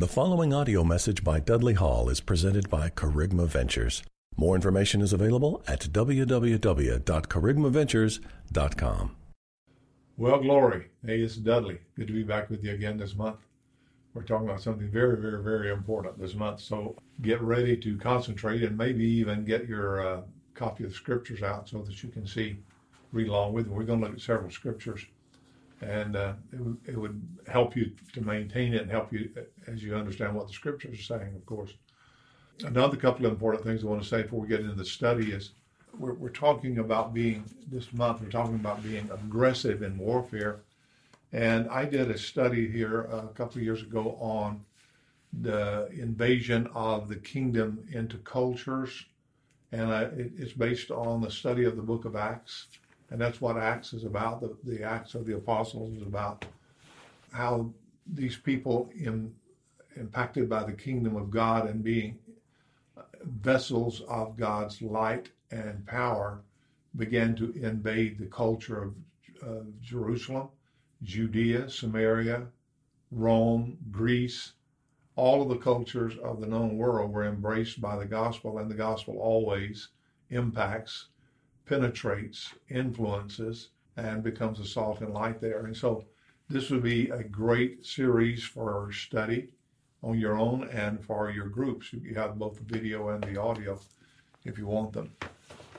The following audio message by Dudley Hall is presented by Kerygma Ventures. More information is available at www.kerygmaventures.com. Well, glory. Hey, this is Dudley. Good to be back with you again this month. We're talking about something very, very, very important this month. So get ready to concentrate and maybe even get your uh, copy of the scriptures out so that you can see, read along with me. We're going to look at several scriptures and uh, it, it would help you to maintain it and help you as you understand what the scriptures are saying, of course. Another couple of important things I want to say before we get into the study is we're, we're talking about being, this month, we're talking about being aggressive in warfare. And I did a study here a couple of years ago on the invasion of the kingdom into cultures. And I, it, it's based on the study of the book of Acts and that's what Acts is about. The, the Acts of the Apostles is about how these people in, impacted by the kingdom of God and being vessels of God's light and power began to invade the culture of uh, Jerusalem, Judea, Samaria, Rome, Greece. All of the cultures of the known world were embraced by the gospel, and the gospel always impacts penetrates, influences, and becomes a salt and light there. And so this would be a great series for study on your own and for your groups. You have both the video and the audio if you want them.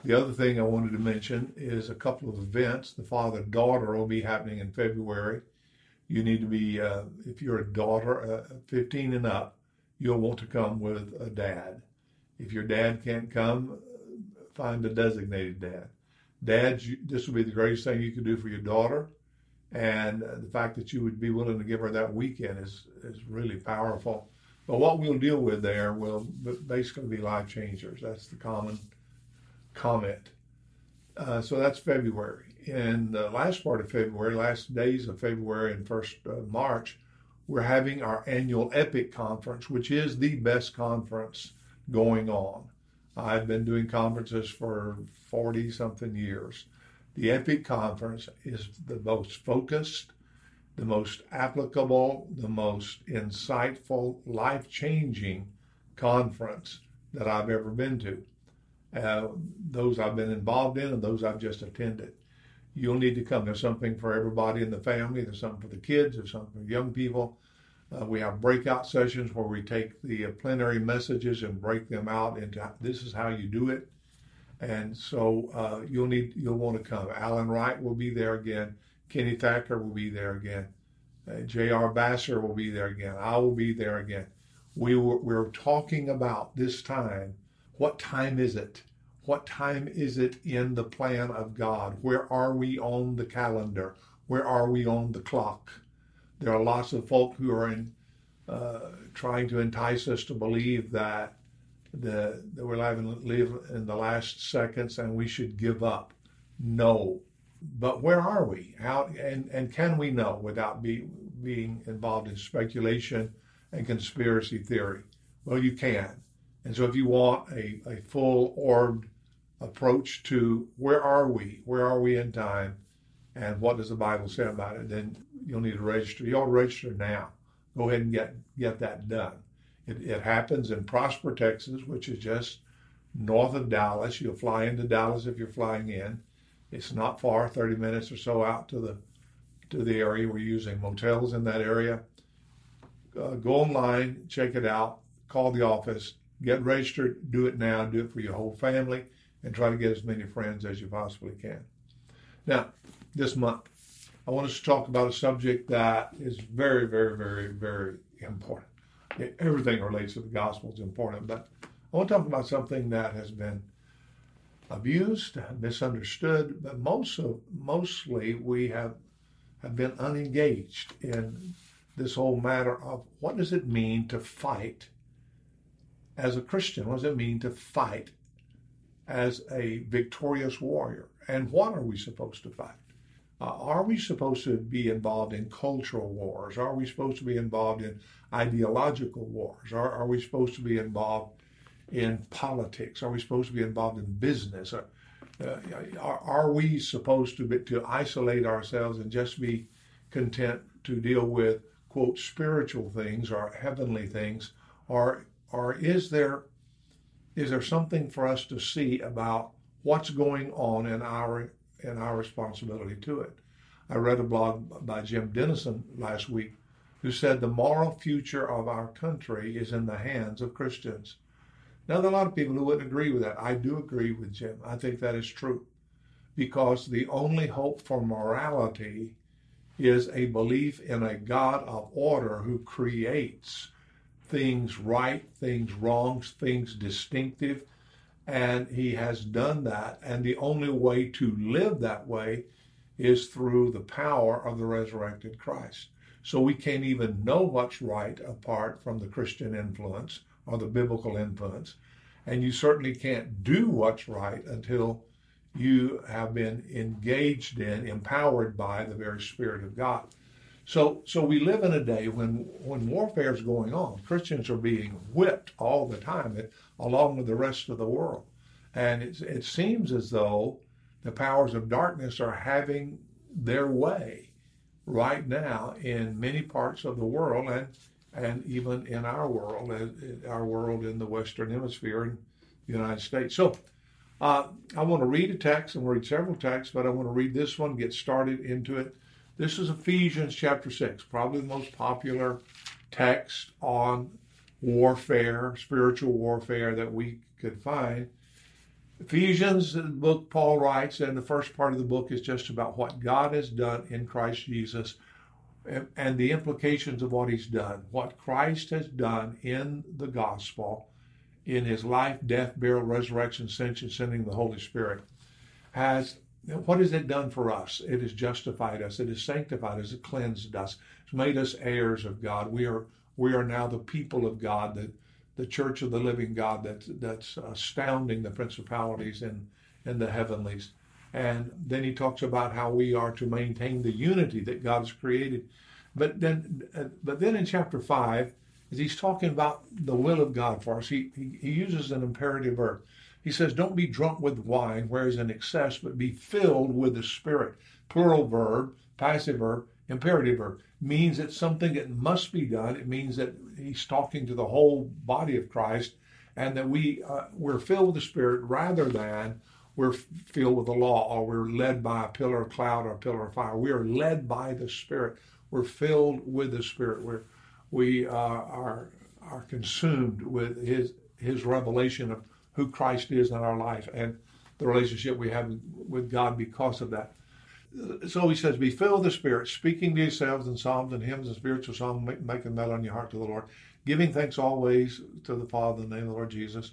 The other thing I wanted to mention is a couple of events. The father daughter will be happening in February. You need to be, uh, if you're a daughter, uh, 15 and up, you'll want to come with a dad. If your dad can't come, find a designated dad. Dad, this would be the greatest thing you could do for your daughter. And the fact that you would be willing to give her that weekend is, is really powerful. But what we'll deal with there will basically be life changers. That's the common comment. Uh, so that's February. In the last part of February, last days of February and first uh, March, we're having our annual EPIC conference, which is the best conference going on. I've been doing conferences for 40 something years. The EPIC conference is the most focused, the most applicable, the most insightful, life changing conference that I've ever been to. Uh, those I've been involved in and those I've just attended. You'll need to come. There's something for everybody in the family, there's something for the kids, there's something for young people. Uh, we have breakout sessions where we take the plenary messages and break them out into this is how you do it. And so uh, you'll need you'll want to come. Alan Wright will be there again. Kenny Thacker will be there again. Uh, J.R. Vassar will be there again. I will be there again. We were, we're talking about this time. What time is it? What time is it in the plan of God? Where are we on the calendar? Where are we on the clock? There are lots of folk who are in, uh, trying to entice us to believe that the, that we're living live in the last seconds and we should give up. No, but where are we? How and and can we know without be, being involved in speculation and conspiracy theory? Well, you can. And so, if you want a, a full orbed approach to where are we, where are we in time, and what does the Bible say about it, then you'll need to register. To register now. Go ahead and get get that done. It, it happens in Prosper, Texas, which is just north of Dallas. You'll fly into Dallas if you're flying in. It's not far, 30 minutes or so out to the to the area. We're using motels in that area. Uh, go online, check it out, call the office, get registered, do it now, do it for your whole family, and try to get as many friends as you possibly can. Now, this month, I want us to talk about a subject that is very, very, very, very important. Everything relates to the gospel is important, but I want to talk about something that has been abused, misunderstood, but most of, mostly we have have been unengaged in this whole matter of what does it mean to fight as a Christian? What does it mean to fight as a victorious warrior? And what are we supposed to fight? Uh, are we supposed to be involved in cultural wars? Are we supposed to be involved in ideological wars? Are, are we supposed to be involved in politics? Are we supposed to be involved in business? Are, uh, are, are, we supposed to be, to isolate ourselves and just be content to deal with quote spiritual things or heavenly things, or or is there is there something for us to see about what's going on in our in our responsibility to it? I read a blog by Jim Denison last week who said the moral future of our country is in the hands of Christians. Now, there are a lot of people who wouldn't agree with that. I do agree with Jim. I think that is true because the only hope for morality is a belief in a God of order who creates things right, things wrong, things distinctive. And he has done that. And the only way to live that way is through the power of the resurrected Christ. So we can't even know what's right apart from the Christian influence or the biblical influence. And you certainly can't do what's right until you have been engaged in, empowered by the very Spirit of God. So, so we live in a day when when warfare is going on. Christians are being whipped all the time, along with the rest of the world, and it, seems as though the powers of darkness are having their way right now in many parts of the world, and and even in our world, our world in the Western Hemisphere in the United States. So uh, I want to read a text and read several texts, but I want to read this one, get started into it. This is Ephesians chapter 6, probably the most popular text on warfare, spiritual warfare that we could find. Ephesians, the book Paul writes, and the first part of the book is just about what God has done in Christ Jesus and, and the implications of what he's done, what Christ has done in the gospel in his life, death, burial, resurrection, ascension, sending the Holy Spirit, has what has it done for us? It has justified us. It has sanctified us. It cleansed us. It's made us heirs of God. We are we are now the people of God, the the church of the living God that's that's astounding the principalities in in the heavenlies. And then he talks about how we are to maintain the unity that God has created. But then uh, but then in chapter five, as he's talking about the will of God for us, he, he, he uses an imperative verb. He says, Don't be drunk with wine, whereas in excess, but be filled with the Spirit. Plural verb, passive verb, imperative verb. Means it's something that must be done. It means that he's talking to the whole body of Christ and that we, uh, we're filled with the Spirit rather than we're filled with the law or we're led by a pillar of cloud or a pillar of fire. We are led by the Spirit. We're filled with the Spirit. We're we uh, are are consumed with his his revelation of who Christ is in our life and the relationship we have with God because of that. So he says, Be filled with the Spirit, speaking to yourselves in psalms and hymns and spiritual songs, making melody on your heart to the Lord, giving thanks always to the Father in the name of the Lord Jesus,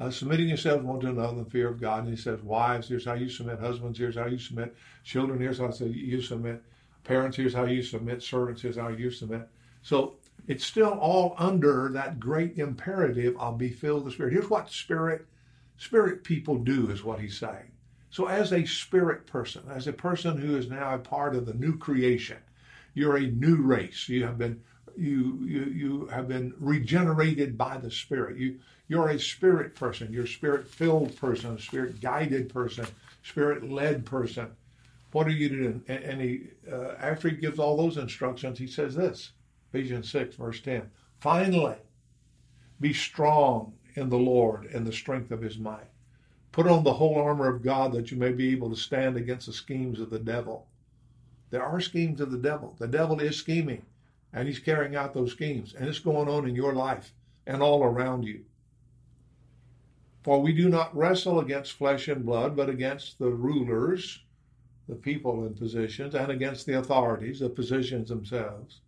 uh, submitting yourselves one to another in the fear of God. And he says, Wives, here's how you submit. Husbands, here's how you submit. Children, here's how you submit. Parents, here's how you submit. Servants, here's how you submit. So it's still all under that great imperative of be filled with the Spirit. Here's what spirit spirit people do, is what he's saying. So as a spirit person, as a person who is now a part of the new creation, you're a new race. You have been you you you have been regenerated by the Spirit. You you're a spirit person. You're a spirit filled person, a spirit guided person, spirit led person. What are you doing? And he uh, after he gives all those instructions, he says this. Ephesians 6, verse 10. Finally, be strong in the Lord and the strength of his might. Put on the whole armor of God that you may be able to stand against the schemes of the devil. There are schemes of the devil. The devil is scheming, and he's carrying out those schemes, and it's going on in your life and all around you. For we do not wrestle against flesh and blood, but against the rulers, the people in positions, and against the authorities, the positions themselves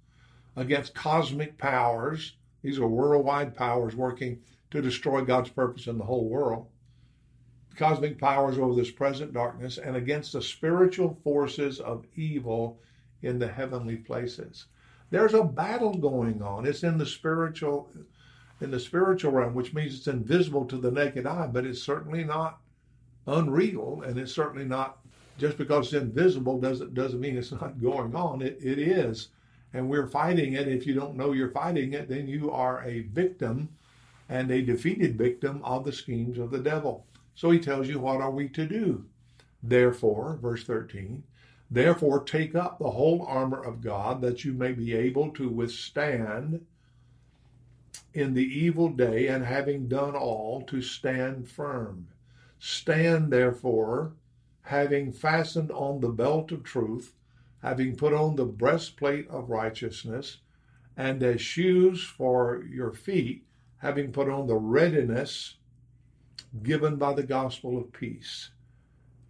against cosmic powers. These are worldwide powers working to destroy God's purpose in the whole world. Cosmic powers over this present darkness and against the spiritual forces of evil in the heavenly places. There's a battle going on. It's in the spiritual in the spiritual realm, which means it's invisible to the naked eye, but it's certainly not unreal, and it's certainly not just because it's invisible doesn't doesn't mean it's not going on. It it is and we're fighting it. If you don't know you're fighting it, then you are a victim and a defeated victim of the schemes of the devil. So he tells you, what are we to do? Therefore, verse 13, Therefore, take up the whole armor of God that you may be able to withstand in the evil day, and having done all, to stand firm. Stand therefore, having fastened on the belt of truth, having put on the breastplate of righteousness, and as shoes for your feet, having put on the readiness given by the gospel of peace.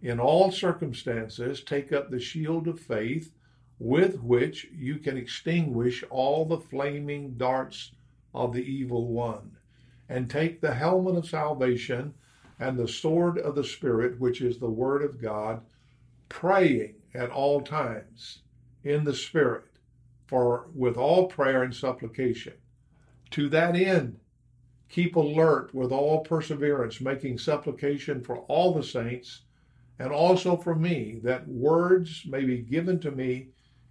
In all circumstances, take up the shield of faith with which you can extinguish all the flaming darts of the evil one, and take the helmet of salvation and the sword of the Spirit, which is the Word of God, praying at all times in the Spirit, for with all prayer and supplication. To that end, keep alert with all perseverance, making supplication for all the saints, and also for me, that words may be given to me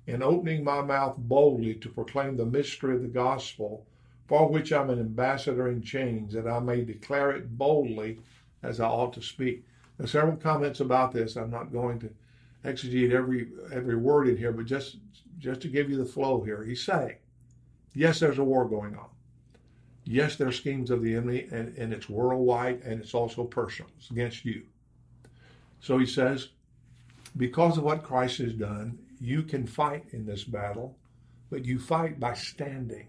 in opening my mouth boldly to proclaim the mystery of the gospel, for which I'm an ambassador in chains, that I may declare it boldly as I ought to speak. Are several comments about this. I'm not going to exegete every every word in here, but just just to give you the flow here, he's saying, yes, there's a war going on. Yes, there are schemes of the enemy, and, and it's worldwide and it's also personal. It's against you. So he says, because of what Christ has done, you can fight in this battle, but you fight by standing.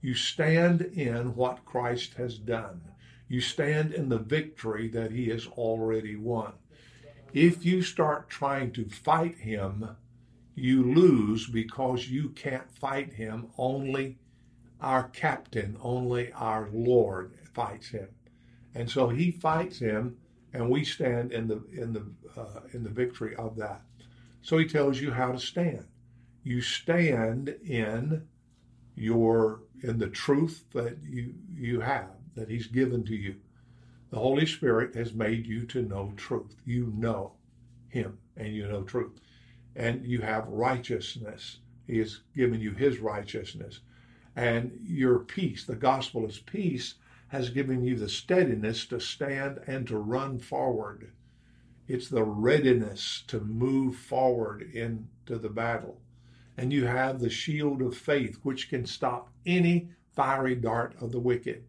You stand in what Christ has done. You stand in the victory that he has already won. If you start trying to fight him, you lose because you can't fight him. Only our captain, only our Lord fights him. And so he fights him, and we stand in the in the uh, in the victory of that. So he tells you how to stand. You stand in your in the truth that you you have that He's given to you. The Holy Spirit has made you to know truth. You know Him and you know truth. And you have righteousness. He has given you His righteousness. And your peace, the gospel is peace, has given you the steadiness to stand and to run forward. It's the readiness to move forward into the battle. And you have the shield of faith, which can stop any fiery dart of the wicked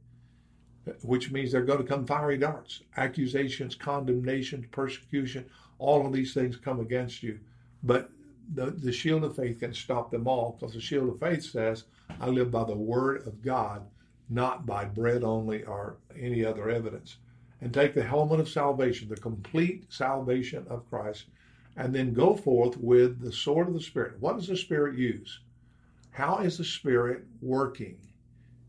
which means they're going to come fiery darts, accusations, condemnation, persecution, all of these things come against you. But the, the shield of faith can stop them all because the shield of faith says, I live by the word of God, not by bread only or any other evidence. And take the helmet of salvation, the complete salvation of Christ, and then go forth with the sword of the Spirit. What does the Spirit use? How is the Spirit working?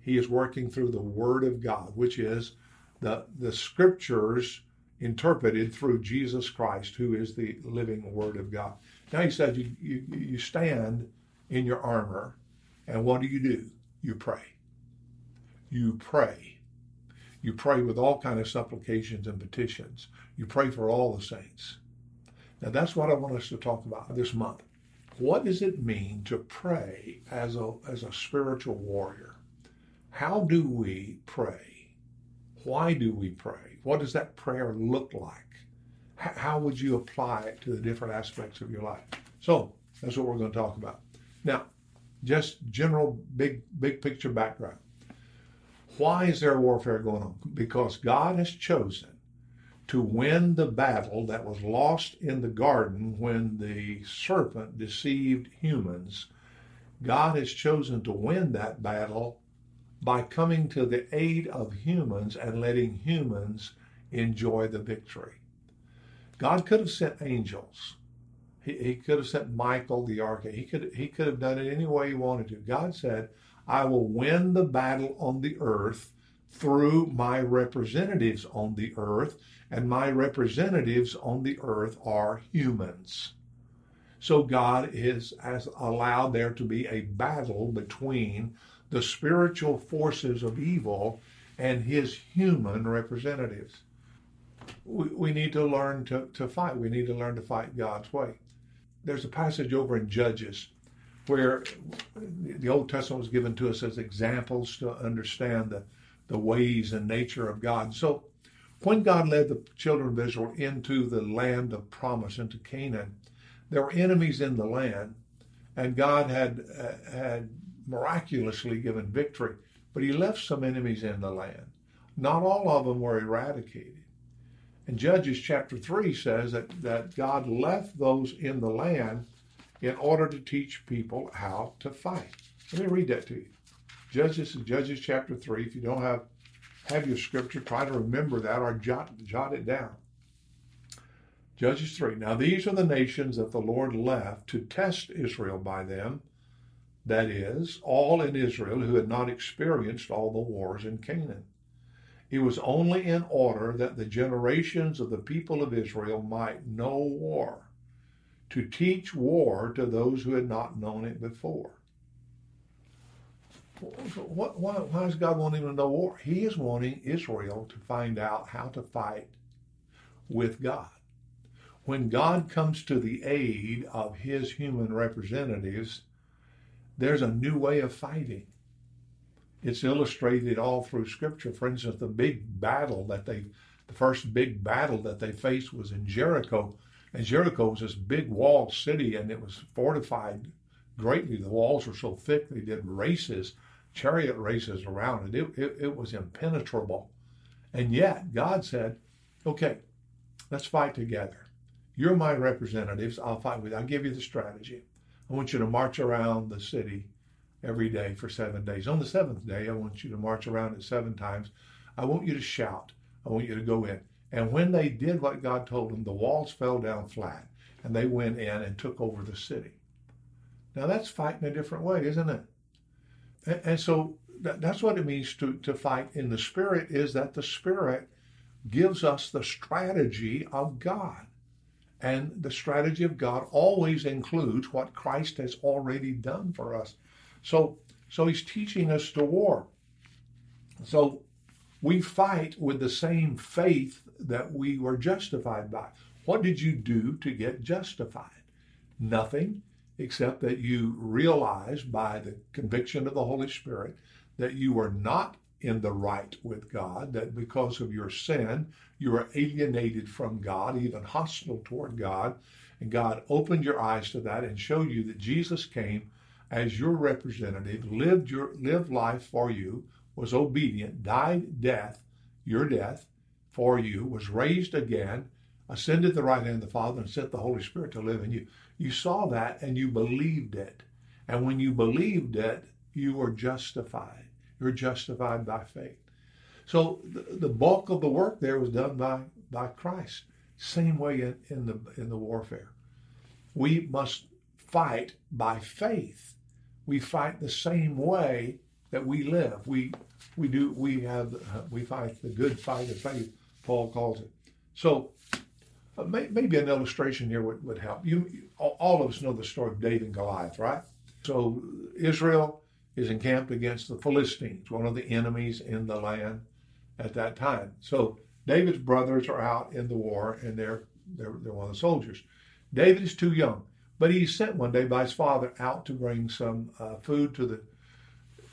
He is working through the Word of God, which is the, the scriptures interpreted through Jesus Christ, who is the living Word of God. Now he said, you, you, you stand in your armor, and what do you do? You pray. You pray. You pray with all kind of supplications and petitions. You pray for all the saints. Now that's what I want us to talk about this month. What does it mean to pray as a, as a spiritual warrior? How do we pray? Why do we pray? What does that prayer look like? How would you apply it to the different aspects of your life? So that's what we're going to talk about. Now, just general big big picture background. Why is there warfare going on? Because God has chosen to win the battle that was lost in the garden when the serpent deceived humans. God has chosen to win that battle by coming to the aid of humans and letting humans enjoy the victory. God could have sent angels. He, he could have sent Michael the archangel. He could he could have done it any way he wanted to. God said, "I will win the battle on the earth through my representatives on the earth, and my representatives on the earth are humans." So God is, has allowed there to be a battle between the spiritual forces of evil and his human representatives. We, we need to learn to, to fight. We need to learn to fight God's way. There's a passage over in Judges where the Old Testament was given to us as examples to understand the, the ways and nature of God. So when God led the children of Israel into the land of promise, into Canaan, there were enemies in the land, and God had uh, had miraculously given victory, but He left some enemies in the land. Not all of them were eradicated. And Judges chapter 3 says that, that God left those in the land in order to teach people how to fight. Let me read that to you. Judges, Judges chapter 3. If you don't have, have your scripture, try to remember that or jot, jot it down. Judges 3. Now these are the nations that the Lord left to test Israel by them, that is, all in Israel who had not experienced all the wars in Canaan. It was only in order that the generations of the people of Israel might know war, to teach war to those who had not known it before. What, why, why does God want him to know war? He is wanting Israel to find out how to fight with God. When God comes to the aid of his human representatives, there's a new way of fighting. It's illustrated all through Scripture. For instance, the big battle that they, the first big battle that they faced was in Jericho. And Jericho was this big walled city and it was fortified greatly. The walls were so thick they did races, chariot races around it. It, it, it was impenetrable. And yet God said, okay, let's fight together. You're my representatives. I'll fight with you. I'll give you the strategy. I want you to march around the city every day for seven days. On the seventh day, I want you to march around it seven times. I want you to shout. I want you to go in. And when they did what God told them, the walls fell down flat and they went in and took over the city. Now that's fighting a different way, isn't it? And, and so that, that's what it means to, to fight in the Spirit is that the Spirit gives us the strategy of God. And the strategy of God always includes what Christ has already done for us. So, so he's teaching us to war. So we fight with the same faith that we were justified by. What did you do to get justified? Nothing except that you realized by the conviction of the Holy Spirit that you were not in the right with God, that because of your sin, you are alienated from God, even hostile toward God. And God opened your eyes to that and showed you that Jesus came as your representative, lived your lived life for you, was obedient, died death, your death for you, was raised again, ascended the right hand of the Father, and sent the Holy Spirit to live in you. You saw that and you believed it. And when you believed it, you were justified. You're justified by faith. So the, the bulk of the work there was done by, by Christ. Same way in, in the in the warfare. We must fight by faith. We fight the same way that we live. We we do we have we fight the good fight of faith. Paul calls it. So uh, may, maybe an illustration here would, would help. You all of us know the story of David and Goliath, right? So Israel is encamped against the Philistines, one of the enemies in the land at that time. So David's brothers are out in the war, and they're they're, they're one of the soldiers. David is too young, but he's sent one day by his father out to bring some uh, food to the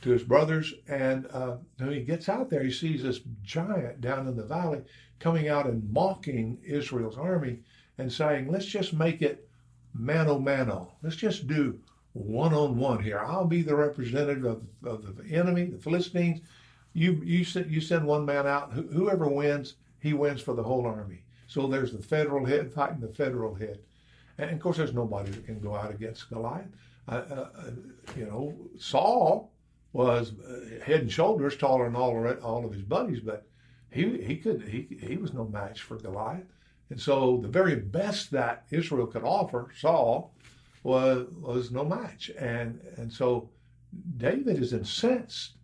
to his brothers. And uh, when he gets out there, he sees this giant down in the valley coming out and mocking Israel's army and saying, "Let's just make it mano mano. Let's just do one on one here. I'll be the representative of, of the enemy, the Philistines. You you send you send one man out. Whoever wins, he wins for the whole army. So there's the federal head fighting the federal head, and of course there's nobody that can go out against Goliath. Uh, uh, uh you know, Saul was uh, head and shoulders taller than all of, all of his buddies, but he he could he he was no match for Goliath. And so the very best that Israel could offer, Saul, was was no match. And and so David is incensed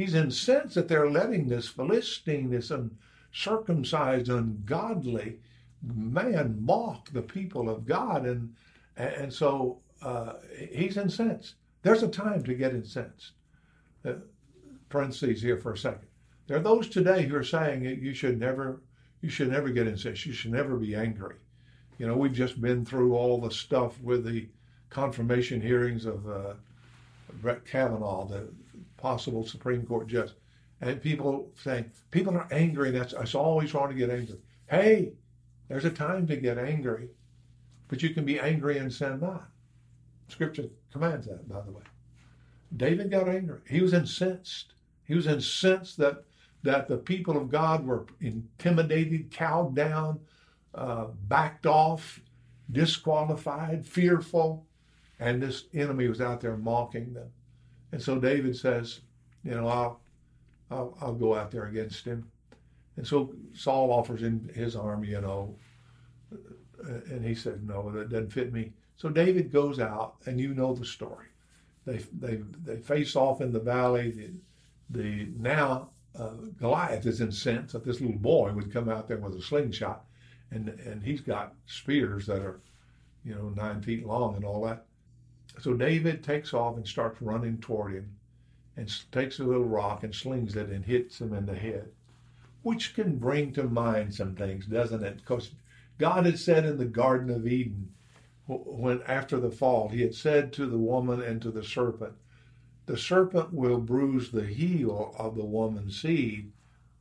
He's incensed that they're letting this Philistine, this uncircumcised, ungodly man mock the people of God. And, and so uh, he's incensed. There's a time to get incensed. Uh, parentheses here for a second. There are those today who are saying you should never, you should never get incensed. You should never be angry. You know, we've just been through all the stuff with the confirmation hearings of uh, Brett Kavanaugh, the possible Supreme Court judge, And people saying, people are angry. That's, it's always wrong to get angry. Hey, there's a time to get angry. But you can be angry and sin not. Scripture commands that, by the way. David got angry. He was incensed. He was incensed that that the people of God were intimidated, cowed down, uh, backed off, disqualified, fearful, and this enemy was out there mocking them. And so David says, you know, I'll, I'll, I'll go out there against him. And so Saul offers him his arm, you know, and he said, no, that doesn't fit me. So David goes out, and you know the story. They they they face off in the valley. The, the now uh, Goliath is incensed that this little boy would come out there with a slingshot, and and he's got spears that are, you know, nine feet long and all that. So David takes off and starts running toward him, and takes a little rock and slings it and hits him in the head, which can bring to mind some things, doesn't it? Because God had said in the Garden of Eden, when after the fall, He had said to the woman and to the serpent, the serpent will bruise the heel of the woman's seed,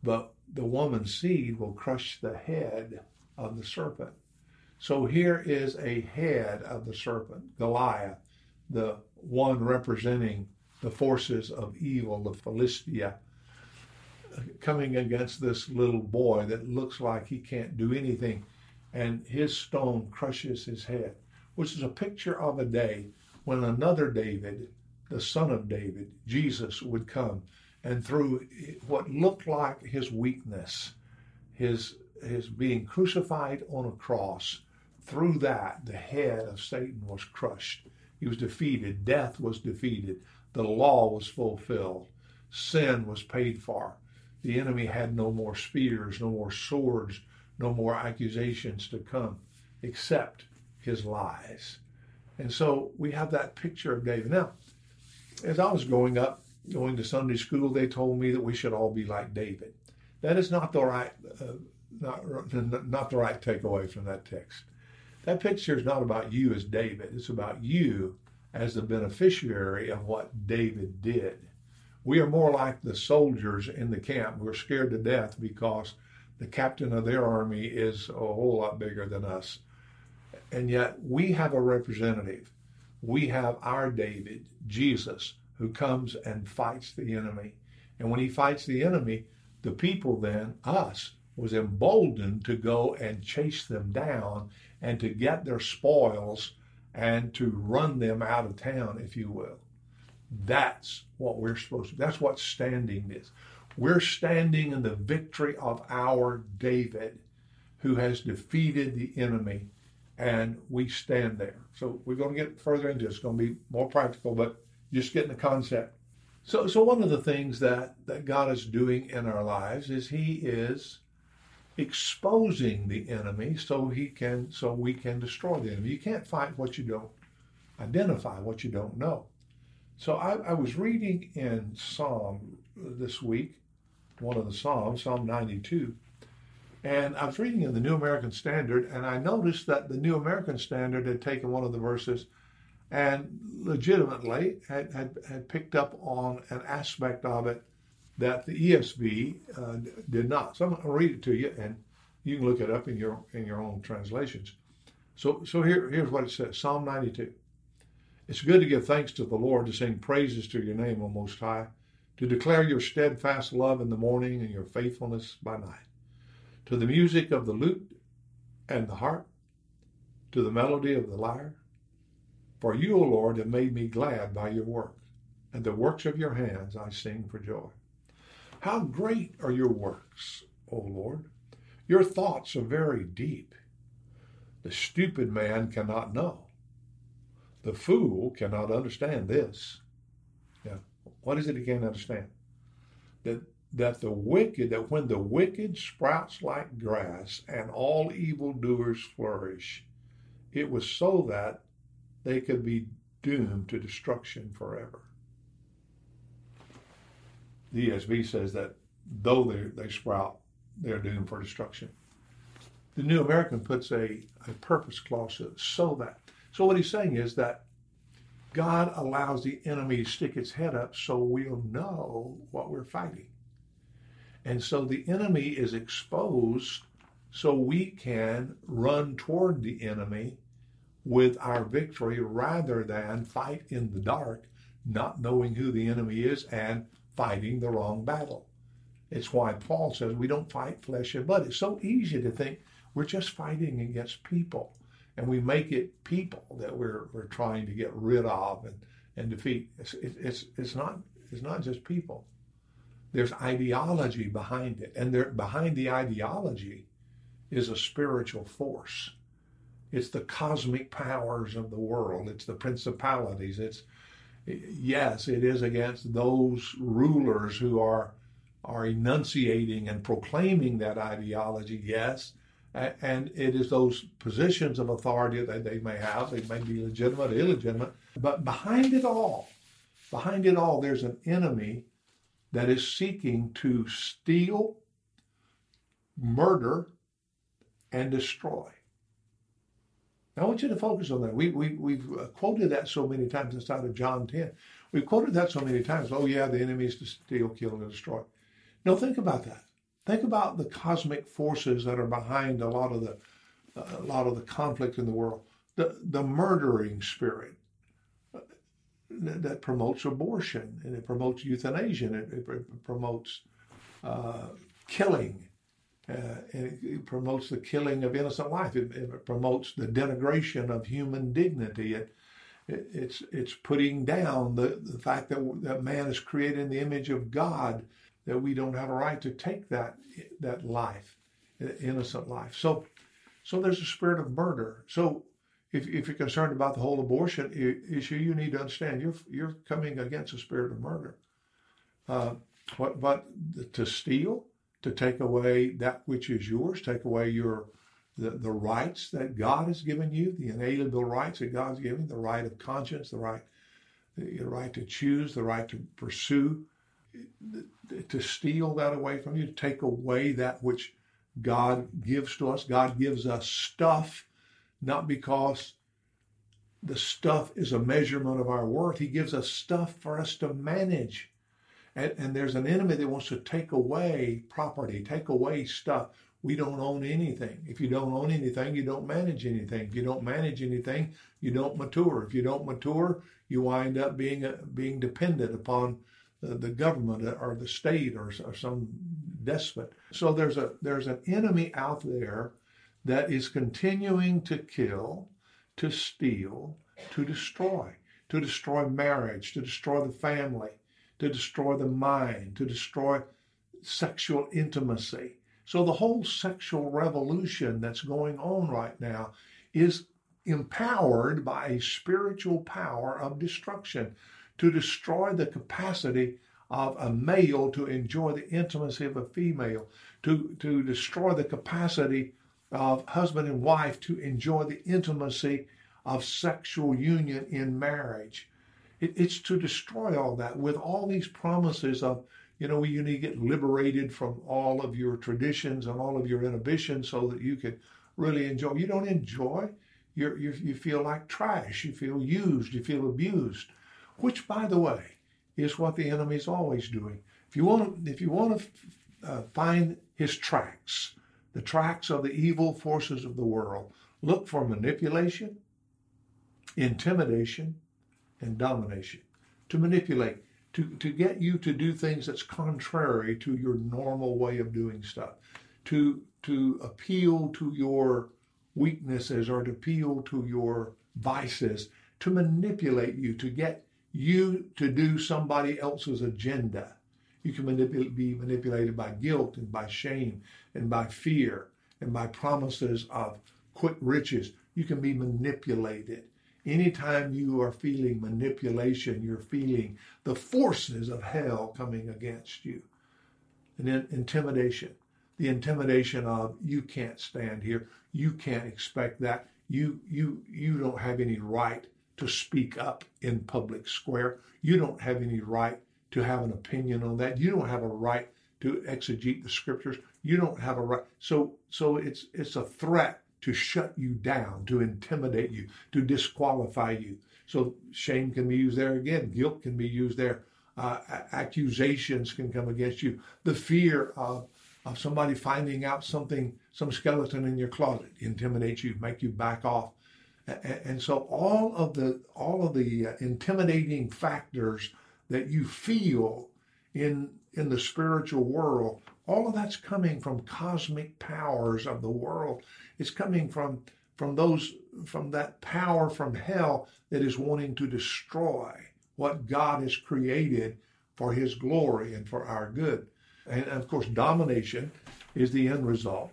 but the woman's seed will crush the head of the serpent. So here is a head of the serpent, Goliath, the one representing the forces of evil, the Philistia, coming against this little boy that looks like he can't do anything, and his stone crushes his head, which is a picture of a day when another David the Son of David, Jesus, would come. And through what looked like his weakness, his, his being crucified on a cross, through that, the head of Satan was crushed. He was defeated. Death was defeated. The law was fulfilled. Sin was paid for. The enemy had no more spears, no more swords, no more accusations to come except his lies. And so we have that picture of David. Now, as I was growing up, going to Sunday school, they told me that we should all be like David. That is not the right, uh, not, not the right takeaway from that text. That picture is not about you as David. It's about you as the beneficiary of what David did. We are more like the soldiers in the camp who are scared to death because the captain of their army is a whole lot bigger than us. And yet we have a representative we have our David, Jesus, who comes and fights the enemy. And when he fights the enemy, the people then, us, was emboldened to go and chase them down and to get their spoils and to run them out of town, if you will. That's what we're supposed to. That's what standing is. We're standing in the victory of our David, who has defeated the enemy and we stand there. So we're going to get further into it. It's going to be more practical, but just getting the concept. So, so one of the things that, that God is doing in our lives is He is exposing the enemy so he can so we can destroy the enemy. You can't fight what you don't identify, what you don't know. So I, I was reading in Psalm this week, one of the Psalms, Psalm 92, and I was reading in the New American Standard, and I noticed that the New American Standard had taken one of the verses and legitimately had, had, had picked up on an aspect of it that the ESV uh, did not. So I'm going to read it to you, and you can look it up in your in your own translations. So so here here's what it says: Psalm 92. It's good to give thanks to the Lord, to sing praises to your name, O Most High, to declare your steadfast love in the morning and your faithfulness by night to the music of the lute and the harp, to the melody of the lyre. For you, O Lord, have made me glad by your work, and the works of your hands I sing for joy. How great are your works, O Lord! Your thoughts are very deep. The stupid man cannot know. The fool cannot understand this. Yeah. What is it he can't understand? That that the wicked, that when the wicked sprouts like grass and all evildoers flourish, it was so that they could be doomed to destruction forever. The ESV says that though they, they sprout, they're doomed for destruction. The New American puts a, a purpose clause so that. So what he's saying is that God allows the enemy to stick its head up so we'll know what we're fighting. And so the enemy is exposed so we can run toward the enemy with our victory rather than fight in the dark, not knowing who the enemy is and fighting the wrong battle. It's why Paul says we don't fight flesh and blood. It's so easy to think we're just fighting against people and we make it people that we're, we're trying to get rid of and, and defeat. It's, it's, it's, not, it's not just people. There's ideology behind it. And there, behind the ideology is a spiritual force. It's the cosmic powers of the world. It's the principalities. It's yes, it is against those rulers who are are enunciating and proclaiming that ideology. Yes, and it is those positions of authority that they may have. They may be legitimate, illegitimate, but behind it all, behind it all, there's an enemy that is seeking to steal, murder, and destroy. I want you to focus on that. We, we, we've quoted that so many times inside of John 10. We've quoted that so many times. Oh, yeah, the enemy is to steal, kill, and destroy. Now, think about that. Think about the cosmic forces that are behind a lot of the a lot of the conflict in the world. The the murdering spirit uh, that, that, promotes abortion and it promotes euthanasia and it, it promotes uh, killing uh, and it promotes the killing of innocent life. It, it promotes the denigration of human dignity. It, it, it's it's putting down the, the fact that that man is created in the image of God. That we don't have a right to take that that life, innocent life. So, so there's a spirit of murder. So, if, if you're concerned about the whole abortion issue, you need to understand you're you're coming against a spirit of murder. Uh, what, but to steal, to take away that which is yours, take away your the, the rights that God has given you, the inalienable rights that God's given, the right of conscience, the right the right to choose, the right to pursue, to steal that away from you, to take away that which God gives to us. God gives us stuff, not because the stuff is a measurement of our worth. He gives us stuff for us to manage. And, and there's an enemy that wants to take away property, take away stuff. We don't own anything. If you don't own anything, you don't manage anything. If you don't manage anything, you don't mature. If you don't mature, you wind up being being dependent upon the, government or the state or, or some despot. So there's a there's an enemy out there that is continuing to kill, to steal, to destroy, to destroy marriage, to destroy the family, to destroy the mind, to destroy sexual intimacy. So the whole sexual revolution that's going on right now is empowered by a spiritual power of destruction to destroy the capacity of a male to enjoy the intimacy of a female, to, to destroy the capacity of husband and wife to enjoy the intimacy of sexual union in marriage. It, it's to destroy all that with all these promises of, you know, you need to get liberated from all of your traditions and all of your inhibitions so that you can really enjoy. You don't enjoy. You're, you you feel like trash. You feel used. You feel abused, which, by the way, is what the enemy is always doing. If you want, to, if you want to uh, find his tracks, the tracks of the evil forces of the world, look for manipulation, intimidation, and domination, to manipulate, to, to get you to do things that's contrary to your normal way of doing stuff, to, to appeal to your weaknesses or to appeal to your vices, to manipulate you, to get you to do somebody else's agenda. You can manipul- be manipulated by guilt and by shame and by fear and by promises of quick riches. You can be manipulated. Anytime you are feeling manipulation, you're feeling the forces of hell coming against you. And then intimidation. The intimidation of you can't stand here. You can't expect that. You you you don't have any right to speak up in public square. You don't have any right to have an opinion on that. You don't have a right to exegete the scriptures. You don't have a right. So so it's it's a threat to shut you down, to intimidate you, to disqualify you. So shame can be used there again. Guilt can be used there. Uh, accusations can come against you. The fear of, of somebody finding out something, some skeleton in your closet, intimidates you, make you back off. And so all of the all of the uh, intimidating factors that you feel in in the spiritual world, all of that's coming from cosmic powers of the world. It's coming from from those from that power from hell that is wanting to destroy what God has created for his glory and for our good. And of course, domination is the end result.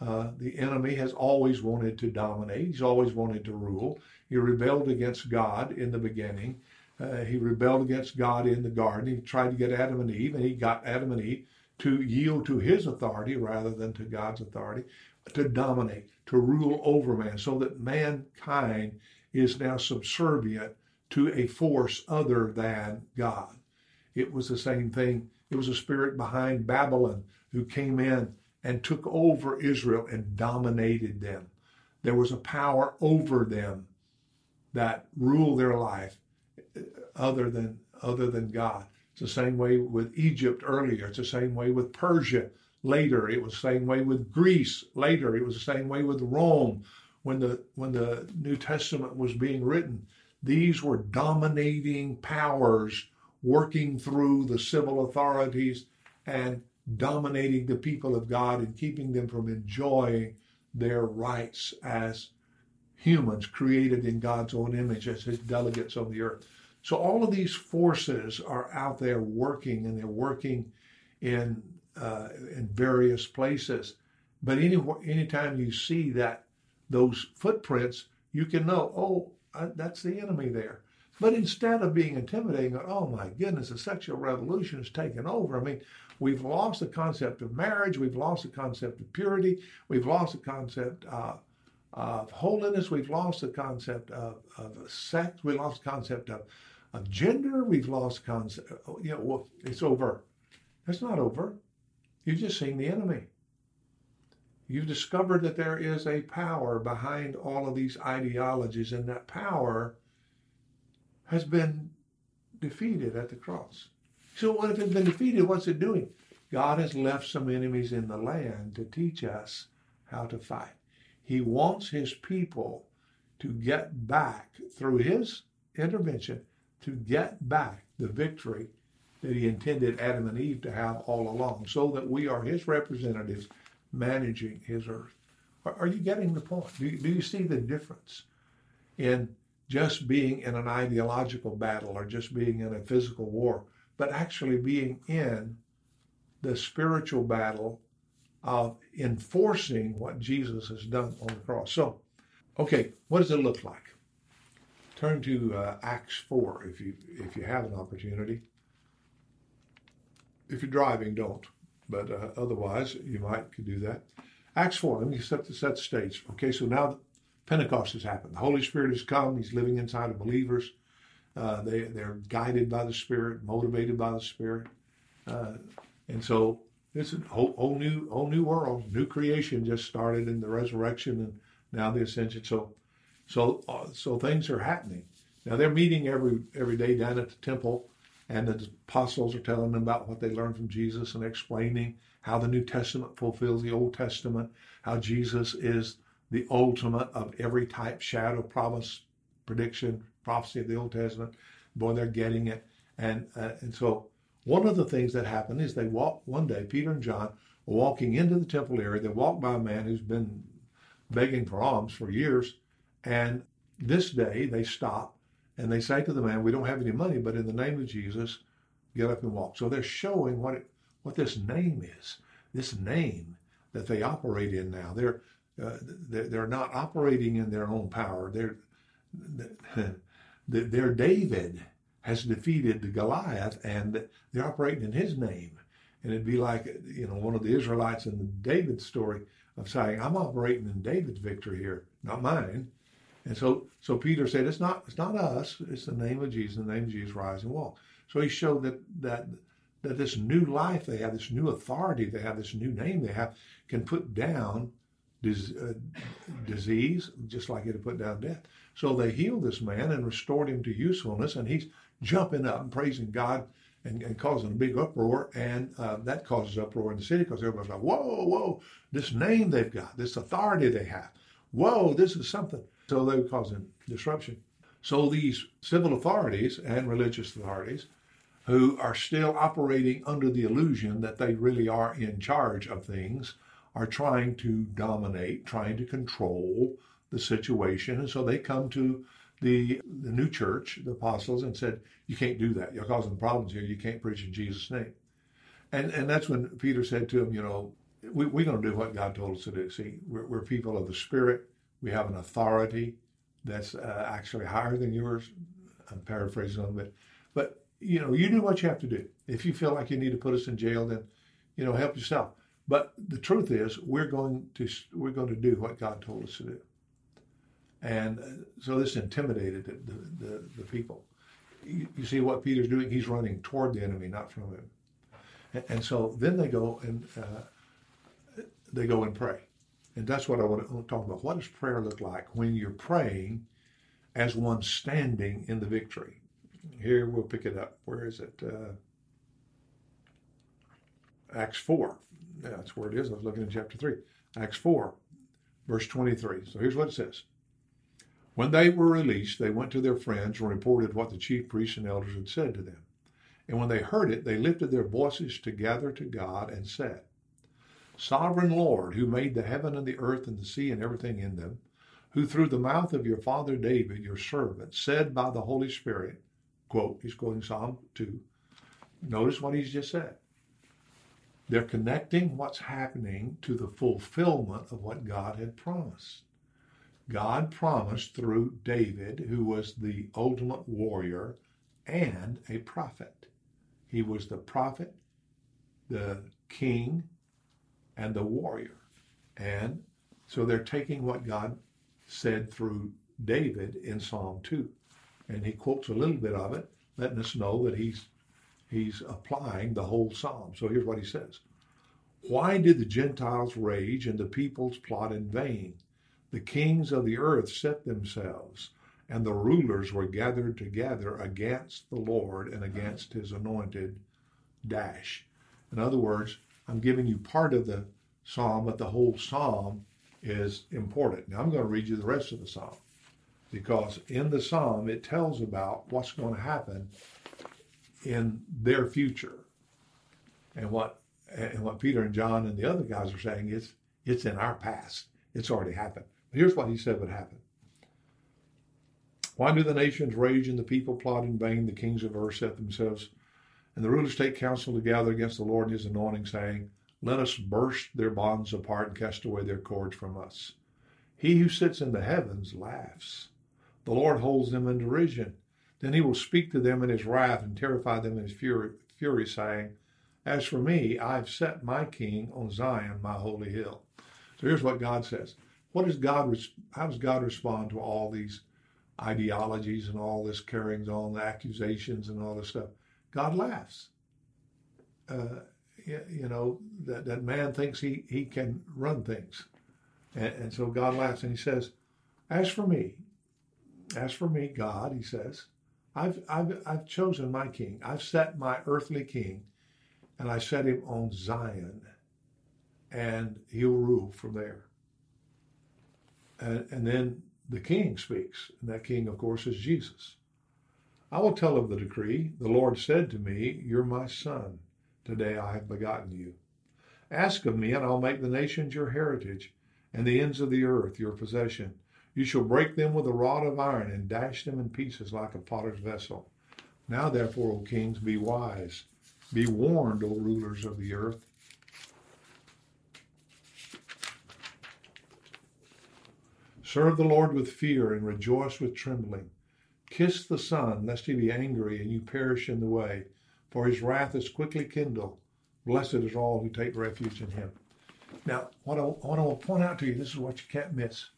Uh, the enemy has always wanted to dominate. He's always wanted to rule. He rebelled against God in the beginning. Uh, he rebelled against God in the garden. He tried to get Adam and Eve, and he got Adam and Eve to yield to his authority rather than to God's authority, to dominate, to rule over man, so that mankind is now subservient to a force other than God. It was the same thing. It was a spirit behind Babylon who came in and took over Israel and dominated them. There was a power over them that ruled their life uh, other than other than God. It's the same way with Egypt earlier. It's the same way with Persia later. It was the same way with Greece later. It was the same way with Rome when the when the New Testament was being written. These were dominating powers working through the civil authorities and dominating the people of God and keeping them from enjoying their rights as humans created in God's own image as his delegates on the earth. So all of these forces are out there working and they're working in uh, in various places. But any anytime you see that those footprints, you can know, oh, uh, that's the enemy there. But instead of being intimidating, oh my goodness, the sexual revolution has taken over. I mean, We've lost the concept of marriage. We've lost the concept of purity. We've lost the concept uh, of holiness. We've lost the concept of, of sex. We lost the concept of, of gender. We've lost concept. You know, well, it's over. It's not over. You've just seen the enemy. You've discovered that there is a power behind all of these ideologies, and that power has been defeated at the cross. So what if it's been defeated? What's it doing? God has left some enemies in the land to teach us how to fight. He wants his people to get back through his intervention to get back the victory that he intended Adam and Eve to have all along, so that we are his representatives managing his earth. Are, are you getting the point? Do you, do you see the difference in just being in an ideological battle or just being in a physical war? But actually being in the spiritual battle of enforcing what Jesus has done on the cross. So, okay, what does it look like? Turn to uh, Acts 4 if you if you have an opportunity. If you're driving, don't. But uh, otherwise, you might could do that. Acts 4, let me set the, set the stage. Okay, so now Pentecost has happened. The Holy Spirit has come. He's living inside of believers. Uh, they they're guided by the Spirit, motivated by the Spirit, uh, and so it's a whole, whole new whole new world, new creation just started in the resurrection and now the ascension. So so uh, so things are happening. Now they're meeting every every day down at the temple, and the apostles are telling them about what they learned from Jesus and explaining how the New Testament fulfills the Old Testament, how Jesus is the ultimate of every type, shadow, promise, prediction, prophecy of the Old Testament. Boy, they're getting it. And, uh, and so one of the things that happened is they walked one day, Peter and John were walking into the temple area. They walked by a man who's been begging for alms for years. And this day they stop and they say to the man, We don't have any money, but in the name of Jesus, get up and walk. So they're showing what it, what this name is. This name that they operate in now. They're uh, they're, they're not operating in their own power. They're that their David has defeated Goliath and they're operating in his name. And it'd be like, you know, one of the Israelites in the David story of saying, I'm operating in David's victory here, not mine. And so, so Peter said, it's not, it's not us. It's the name of Jesus. The name of Jesus, rise and walk. So he showed that, that, that this new life they have, this new authority they have, this new name they have, can put down uh, disease, just like it had put down death. So they healed this man and restored him to usefulness, and he's jumping up and praising God and, and causing a big uproar. And uh, that causes uproar in the city because everybody's like, whoa, whoa, this name they've got, this authority they have. Whoa, this is something. So they were causing disruption. So these civil authorities and religious authorities who are still operating under the illusion that they really are in charge of things are trying to dominate, trying to control the situation. And so they come to the, the new church, the apostles, and said, You can't do that. You're causing problems here. You can't preach in Jesus' name. And, and that's when Peter said to him, You know, we, we're going to do what God told us to do. See, we're, we're people of the Spirit. We have an authority that's uh, actually higher than yours. I'm paraphrasing a little bit. But, you know, you do what you have to do. If you feel like you need to put us in jail, then, you know, help yourself. But the truth is, we're going to we're going to do what God told us to do. And so this intimidated the, the, the people. You, you, see what Peter's doing? He's running toward the enemy, not from him. And, and so then they go and uh, they go and pray. And that's what I want to talk about. What does prayer look like when you're praying as one standing in the victory? Here we'll pick it up. Where is it? Uh, Acts 4. Yeah, that's where it is. I was looking in chapter 3. Acts 4, verse 23. So here's what it says. When they were released, they went to their friends and reported what the chief priests and elders had said to them. And when they heard it, they lifted their voices together to God and said, Sovereign Lord, who made the heaven and the earth and the sea and everything in them, who through the mouth of your father David, your servant, said by the Holy Spirit, quote, he's quoting Psalm 2. Notice what he's just said. They're connecting what's happening to the fulfillment of what God had promised. God promised through David, who was the ultimate warrior and a prophet. He was the prophet, the king, and the warrior. And so they're taking what God said through David in Psalm 2. And he quotes a little bit of it, letting us know that he's he's applying the whole psalm. So here's what he says. Why did the Gentiles rage and the peoples plot in vain? The kings of the earth set themselves, and the rulers were gathered together against the Lord and against his anointed. Dash. In other words, I'm giving you part of the psalm, but the whole psalm is important. Now I'm going to read you the rest of the psalm because in the psalm it tells about what's going to happen in their future. And what and what Peter and John and the other guys are saying is it's in our past. It's already happened. Here's what he said would happen. Why do the nations rage and the people plot in vain? The kings of earth set themselves, and the rulers take counsel together against the Lord and his anointing, saying, Let us burst their bonds apart and cast away their cords from us. He who sits in the heavens laughs. The Lord holds them in derision. Then he will speak to them in his wrath and terrify them in his fury, fury saying, As for me, I've set my king on Zion, my holy hill. So here's what God says what does God, how does God respond to all these ideologies and all this carryings on, the accusations and all this stuff? God laughs. Uh, you know, that, that man thinks he, he can run things. And, and so God laughs and he says, As for me, as for me, God, he says, I've, I've, I've chosen my king. I've set my earthly king, and I set him on Zion, and he'll rule from there. And, and then the king speaks, and that king, of course, is Jesus. I will tell of the decree. The Lord said to me, You're my son. Today I have begotten you. Ask of me, and I'll make the nations your heritage, and the ends of the earth your possession. You shall break them with a rod of iron, and dash them in pieces like a potter's vessel. Now, therefore, O kings, be wise. Be warned, O rulers of the earth. Serve the Lord with fear and rejoice with trembling. Kiss the Son, lest he be angry and you perish in the way, for his wrath is quickly kindled. Blessed is all who take refuge in him. Now, what I, what I will point out to you, this is what you can't miss.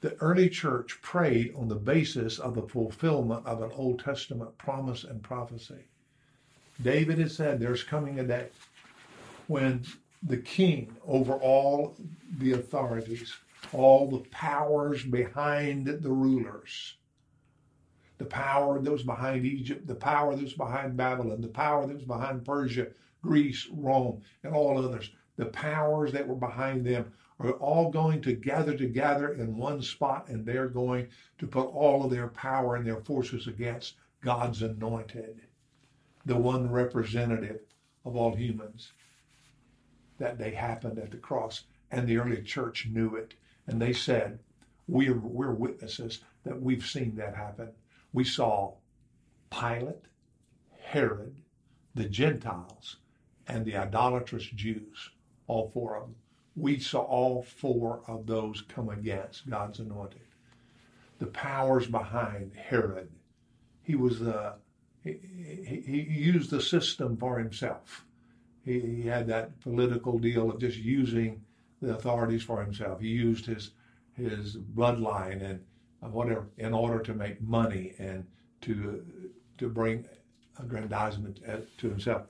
The early church prayed on the basis of the fulfillment of an Old Testament promise and prophecy. David had said there's coming a day when the king over all the authorities all the powers behind the rulers. The power that was behind Egypt, the power that was behind Babylon, the power that was behind Persia, Greece, Rome, and all others. the powers that were behind them are all going to gather together in one spot and they're going to put all of their power and their forces against God's anointed, the one representative of all humans. That day happened at the cross, and the early church knew it. And they said, We're, we're witnesses that we've seen that happen. We saw Pilate, Herod, the Gentiles, and the idolatrous Jews, all four of them. We saw all four of those come against God's anointed. The powers behind Herod. He was the he, he, he used the system for himself. He, he had that political deal of just using the authorities for himself. He used his his bloodline and uh, whatever in order to make money and to to bring aggrandizement uh, to himself.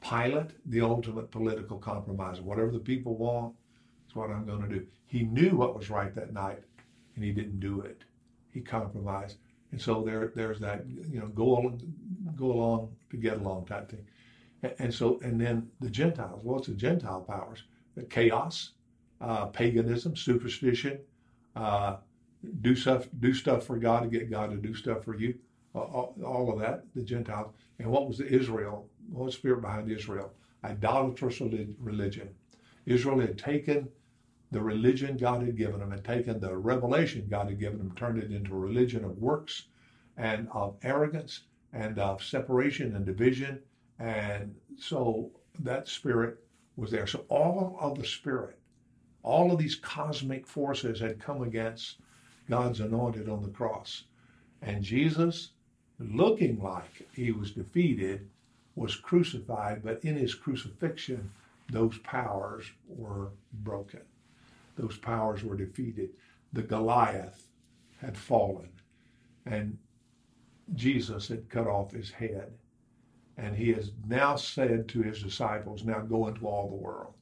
Pilate, the ultimate political compromiser. Whatever the people want, is what I'm going to do. He knew what was right that night, and he didn't do it. He compromised, and so there, there's that you know go along, go along to get along type thing. And, so, and then the Gentiles. What's the Gentile powers? The chaos, uh, paganism, superstition, uh, do stuff, do stuff for God to get God to do stuff for you. all, all of that, the Gentiles. And what was the Israel? What was the spirit behind Israel? Idolatrous religion. Israel had taken the religion God had given them and taken the revelation God had given them, turned it into a religion of works and of arrogance and of separation and division. And so that spirit was there. So all of the spirit, all of these cosmic forces had come against God's anointed on the cross. And Jesus, looking like he was defeated, was crucified, but in his crucifixion, those powers were broken those powers were defeated. The Goliath had fallen, and Jesus had cut off his head. And he has now said to his disciples, Now go into all the world.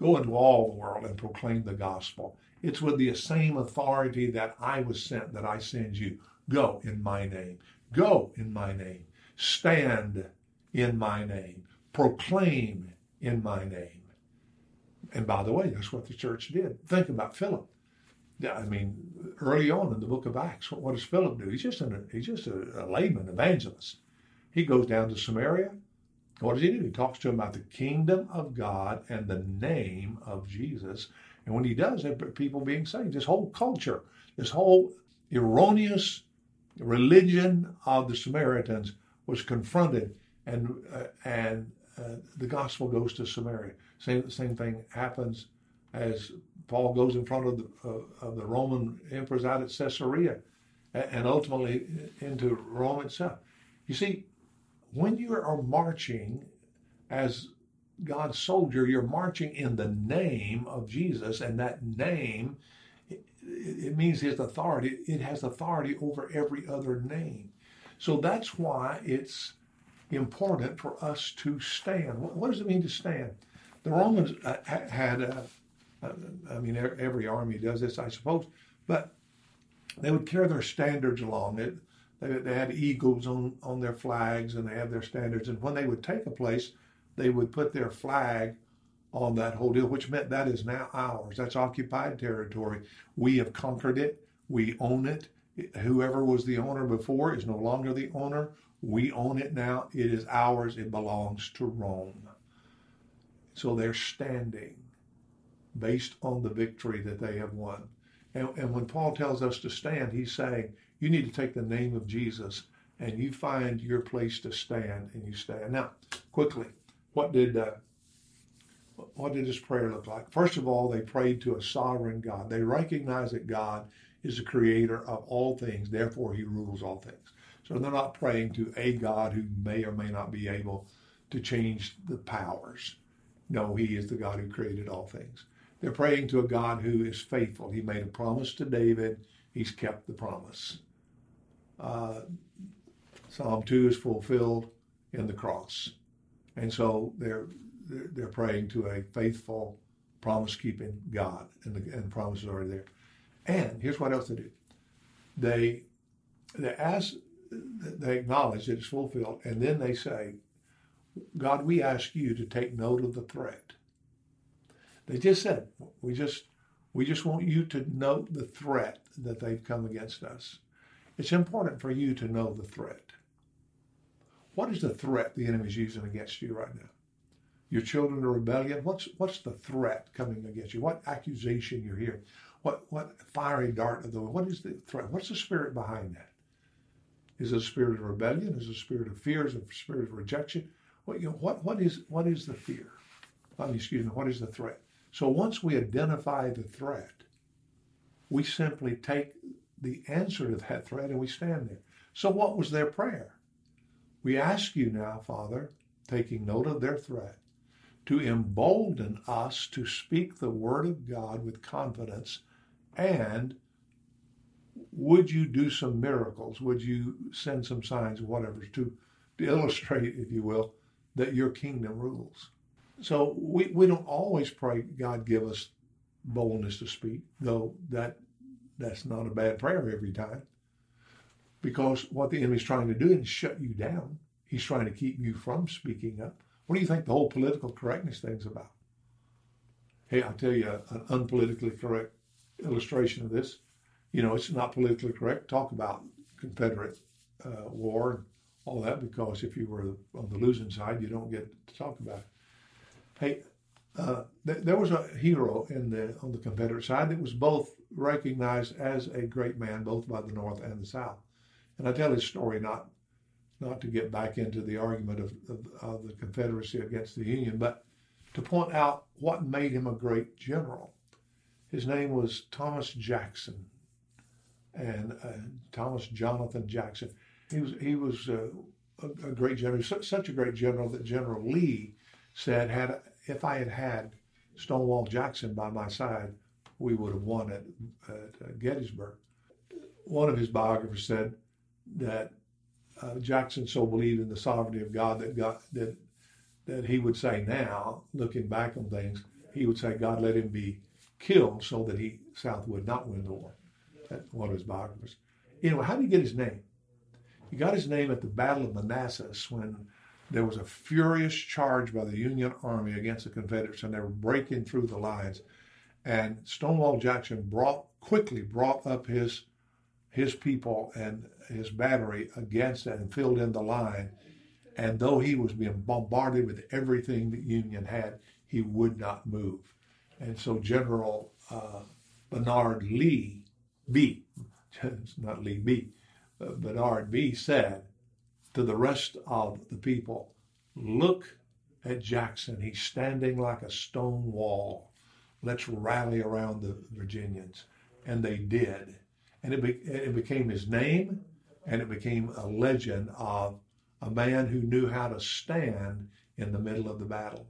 Go into all the world and proclaim the gospel. It's with the same authority that I was sent that I send you. Go in my name. Go in my name. Stand in my name. Proclaim in my name. And by the way, that's what the church did. Think about Philip. I mean, early on in the book of Acts, what does Philip do? He's just an, he's just a, a layman evangelist. He goes down to Samaria. What does he do? He talks to him about the kingdom of God and the name of Jesus. And when he does, people being saved. This whole culture, this whole erroneous religion of the Samaritans was confronted, and uh, and uh, the gospel goes to Samaria. Same same thing happens as Paul goes in front of the uh, of the Roman emperors out at Caesarea, and ultimately into Rome itself. You see, when you are marching as God's soldier, you're marching in the name of Jesus, and that name it, it means His authority. It has authority over every other name. So that's why it's important for us to stand. What does it mean to stand? The Romans uh, had, uh, uh, I mean, every army does this, I suppose, but they would carry their standards along. It, they, they had eagles on, on their flags and they had their standards. And when they would take a place, they would put their flag on that whole deal, which meant that is now ours. That's occupied territory. We have conquered it. We own it. Whoever was the owner before is no longer the owner. We own it now. It is ours. It belongs to Rome. So they're standing based on the victory that they have won. And, and when Paul tells us to stand, he's saying, you need to take the name of Jesus and you find your place to stand and you stand. Now, quickly, what did uh, what did this prayer look like? First of all, they prayed to a sovereign God. They recognize that God is the creator of all things, therefore he rules all things. So they're not praying to a God who may or may not be able to change the powers. No, he is the God who created all things. They're praying to a God who is faithful. He made a promise to David. He's kept the promise. Uh, Psalm 2 is fulfilled in the cross. And so they're, they're praying to a faithful, promise keeping God, and the, and the promise is already there. And here's what else they do they, they ask, they acknowledge that it's fulfilled, and then they say, God, we ask you to take note of the threat. They just said, we just we just want you to note the threat that they've come against us. It's important for you to know the threat. What is the threat the enemy's using against you right now? Your children are rebellion. What's what's the threat coming against you? What accusation you're hearing? What what fiery dart of the what is the threat? What's the spirit behind that? Is it a spirit of rebellion? Is it a spirit of fear? Is it a spirit of rejection? What you know, what what is what is the fear? I mean, excuse me, what is the threat? So once we identify the threat, we simply take the answer to that threat and we stand there. So what was their prayer? We ask you now, Father, taking note of their threat, to embolden us to speak the word of God with confidence and would you do some miracles? Would you send some signs, whatever, to, to illustrate, if you will, that your kingdom rules? So we, we don't always pray, God, give us boldness to speak, though that that's not a bad prayer every time. Because what the enemy's trying to do is shut you down. He's trying to keep you from speaking up. What do you think the whole political correctness thing's about? Hey, I'll tell you an unpolitically correct illustration of this. You know, it's not politically correct to talk about Confederate uh, war and all that because if you were on the losing side, you don't get to talk about it. Hey, uh, th- there was a hero in the on the Confederate side that was both recognized as a great man, both by the North and the South. And I tell his story not not to get back into the argument of, of, of the Confederacy against the Union, but to point out what made him a great general. His name was Thomas Jackson, and uh, Thomas Jonathan Jackson. He was he was uh, a, a, great general, such, such a great general that General Lee said, "Had if I had had Stonewall Jackson by my side, we would have won at, at uh, Gettysburg." One of his biographers said that uh, Jackson so believed in the sovereignty of God that God that that he would say now, looking back on things, he would say God let him be killed so that he South would not win the war. That's one of his biographers. Anyway, how did he get his name? He got his name at the Battle of Manassas when there was a furious charge by the Union Army against the Confederates, and they were breaking through the lines. And Stonewall Jackson brought quickly brought up his his people and his battery against that and filled in the line. And though he was being bombarded with everything the Union had, he would not move. And so General uh, Bernard Lee Bee, not Lee Bee, Bernard Bee said to the rest of the people, Look at Jackson. He's standing like a stone wall. Let's rally around the Virginians. And they did. And it, be, it became his name, and it became a legend of a man who knew how to stand in the middle of the battle.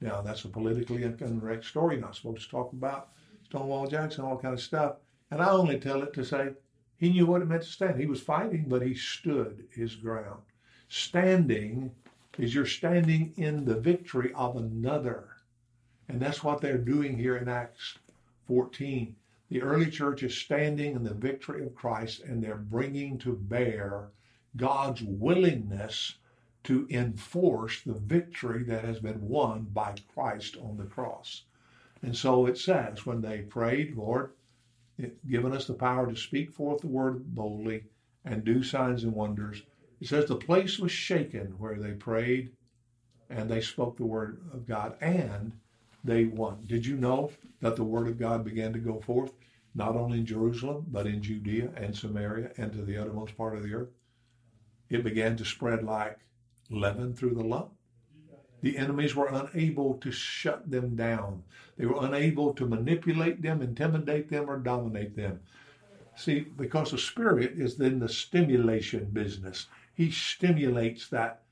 Now, that's a politically incorrect story. Not supposed to talk about Stonewall Jackson, all kind of stuff. And I only tell it to say he knew what it meant to stand. He was fighting, but he stood his ground. Standing is you're standing in the victory of another. And that's what they're doing here in Acts 14. The early church is standing in the victory of Christ and they're bringing to bear God's willingness to enforce the victory that has been won by Christ on the cross. And so it says, when they prayed, Lord, given us the power to speak forth the word boldly and do signs and wonders. It says the place was shaken where they prayed and they spoke the word of God and they won. Did you know that the word of God began to go forth not only in Jerusalem, but in Judea and Samaria and to the uttermost part of the earth? It began to spread like leaven through the lump. The enemies were unable to shut them down. They were unable to manipulate them, intimidate them, or dominate them. See, because the Spirit is in the stimulation business. He stimulates that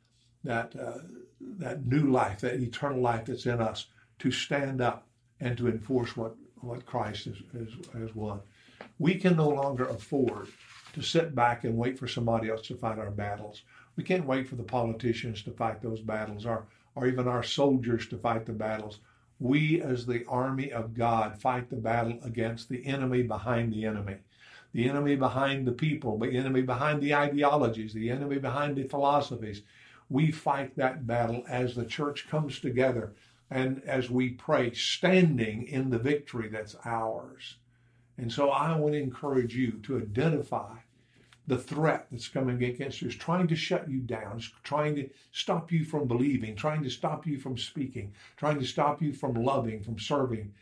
that uh, that new life, that eternal life that's in us, to stand up and to enforce what what Christ has, has, has won. We can no longer afford to sit back and wait for somebody else to fight our battles. We can't wait for the politicians to fight those battles. Our or even our soldiers to fight the battles. We, as the army of God, fight the battle against the enemy behind the enemy, the enemy behind the people, the enemy behind the ideologies, the enemy behind the philosophies. We fight that battle as the church comes together and as we pray, standing in the victory that's ours. And so I want to encourage you to identify the threat that's coming against you is trying to shut you down, is trying to stop you from believing, trying to stop you from speaking, trying to stop you from loving, from serving,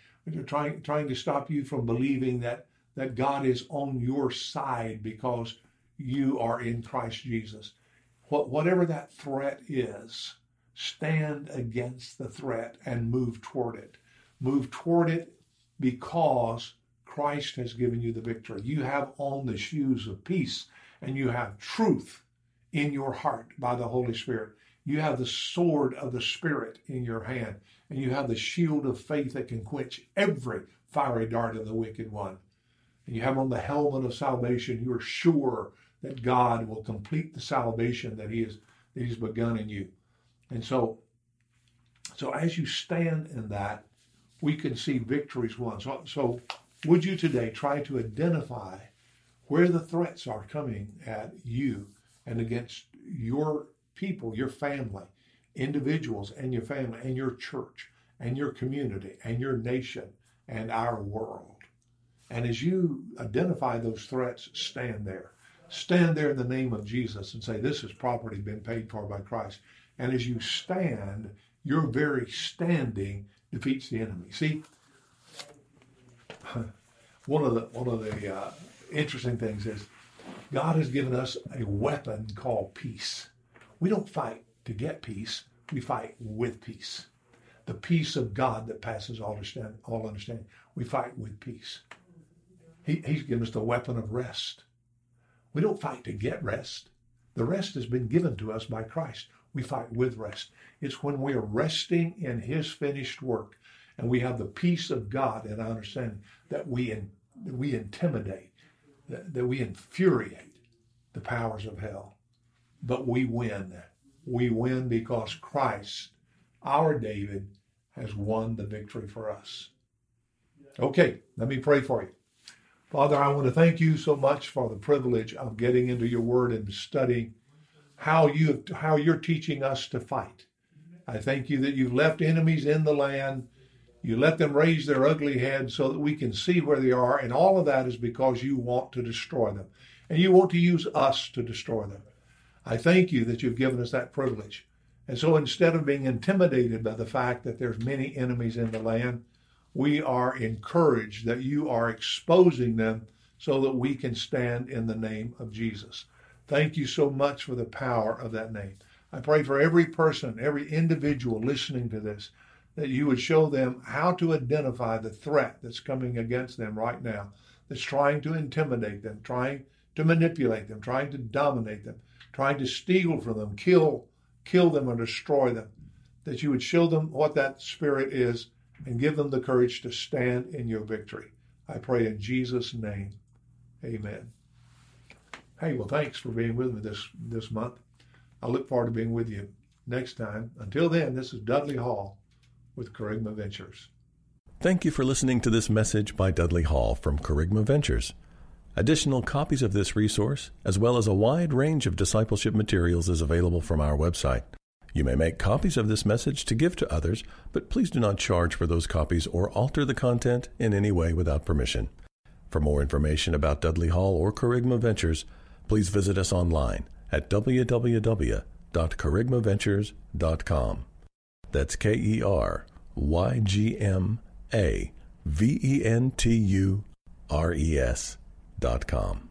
trying trying to stop you from believing that that God is on your side because you are in Christ Jesus. What, whatever that threat is, stand against the threat and move toward it. Move toward it because Christ has given you the victory. You have on the shoes of peace and you have truth in your heart by the Holy Spirit. You have the sword of the Spirit in your hand and you have the shield of faith that can quench every fiery dart of the wicked one. And you have on the helmet of salvation. You are sure that God will complete the salvation that He has that He's begun in you. And so, so as you stand in that, we can see victories won. So, so would you today try to identify where the threats are coming at you and against your people, your family, individuals, and your family, and your church, and your community, and your nation, and our world? And as you identify those threats, stand there. Stand there in the name of Jesus and say, This has property been paid for by Christ. And as you stand, your very standing defeats the enemy. See, one of the one of the uh, interesting things is God has given us a weapon called peace. We don't fight to get peace; we fight with peace. The peace of God that passes all understanding. All understanding. We fight with peace. He, he's given us the weapon of rest. We don't fight to get rest. The rest has been given to us by Christ. We fight with rest. It's when we are resting in His finished work and we have the peace of God and understanding that we, in, that we intimidate, that, that we infuriate the powers of hell. But we win. We win because Christ, our David, has won the victory for us. Okay, let me pray for you. Father, I want to thank you so much for the privilege of getting into your word and studying how you how you're teaching us to fight. I thank you that you've left enemies in the land. You let them raise their ugly heads so that we can see where they are, and all of that is because you want to destroy them. And you want to use us to destroy them. I thank you that you've given us that privilege. And so instead of being intimidated by the fact that there's many enemies in the land, we are encouraged that you are exposing them so that we can stand in the name of Jesus. Thank you so much for the power of that name. I pray for every person, every individual listening to this, that you would show them how to identify the threat that's coming against them right now, that's trying to intimidate them, trying to manipulate them, trying to dominate them, trying to steal from them, kill, kill them, or destroy them. That you would show them what that spirit is and give them the courage to stand in your victory. I pray in Jesus' name. Amen. Hey, well, thanks for being with me this, this month. I look forward to being with you next time. Until then, this is Dudley Hall with Kerygma Ventures. Thank you for listening to this message by Dudley Hall from Kerygma Ventures. Additional copies of this resource, as well as a wide range of discipleship materials, is available from our website. You may make copies of this message to give to others, but please do not charge for those copies or alter the content in any way without permission. For more information about Dudley Hall or Kerygma Ventures, please visit us online at www.kerygmaventures.com. That's K E R Y G M A V E N T U R E S dot com.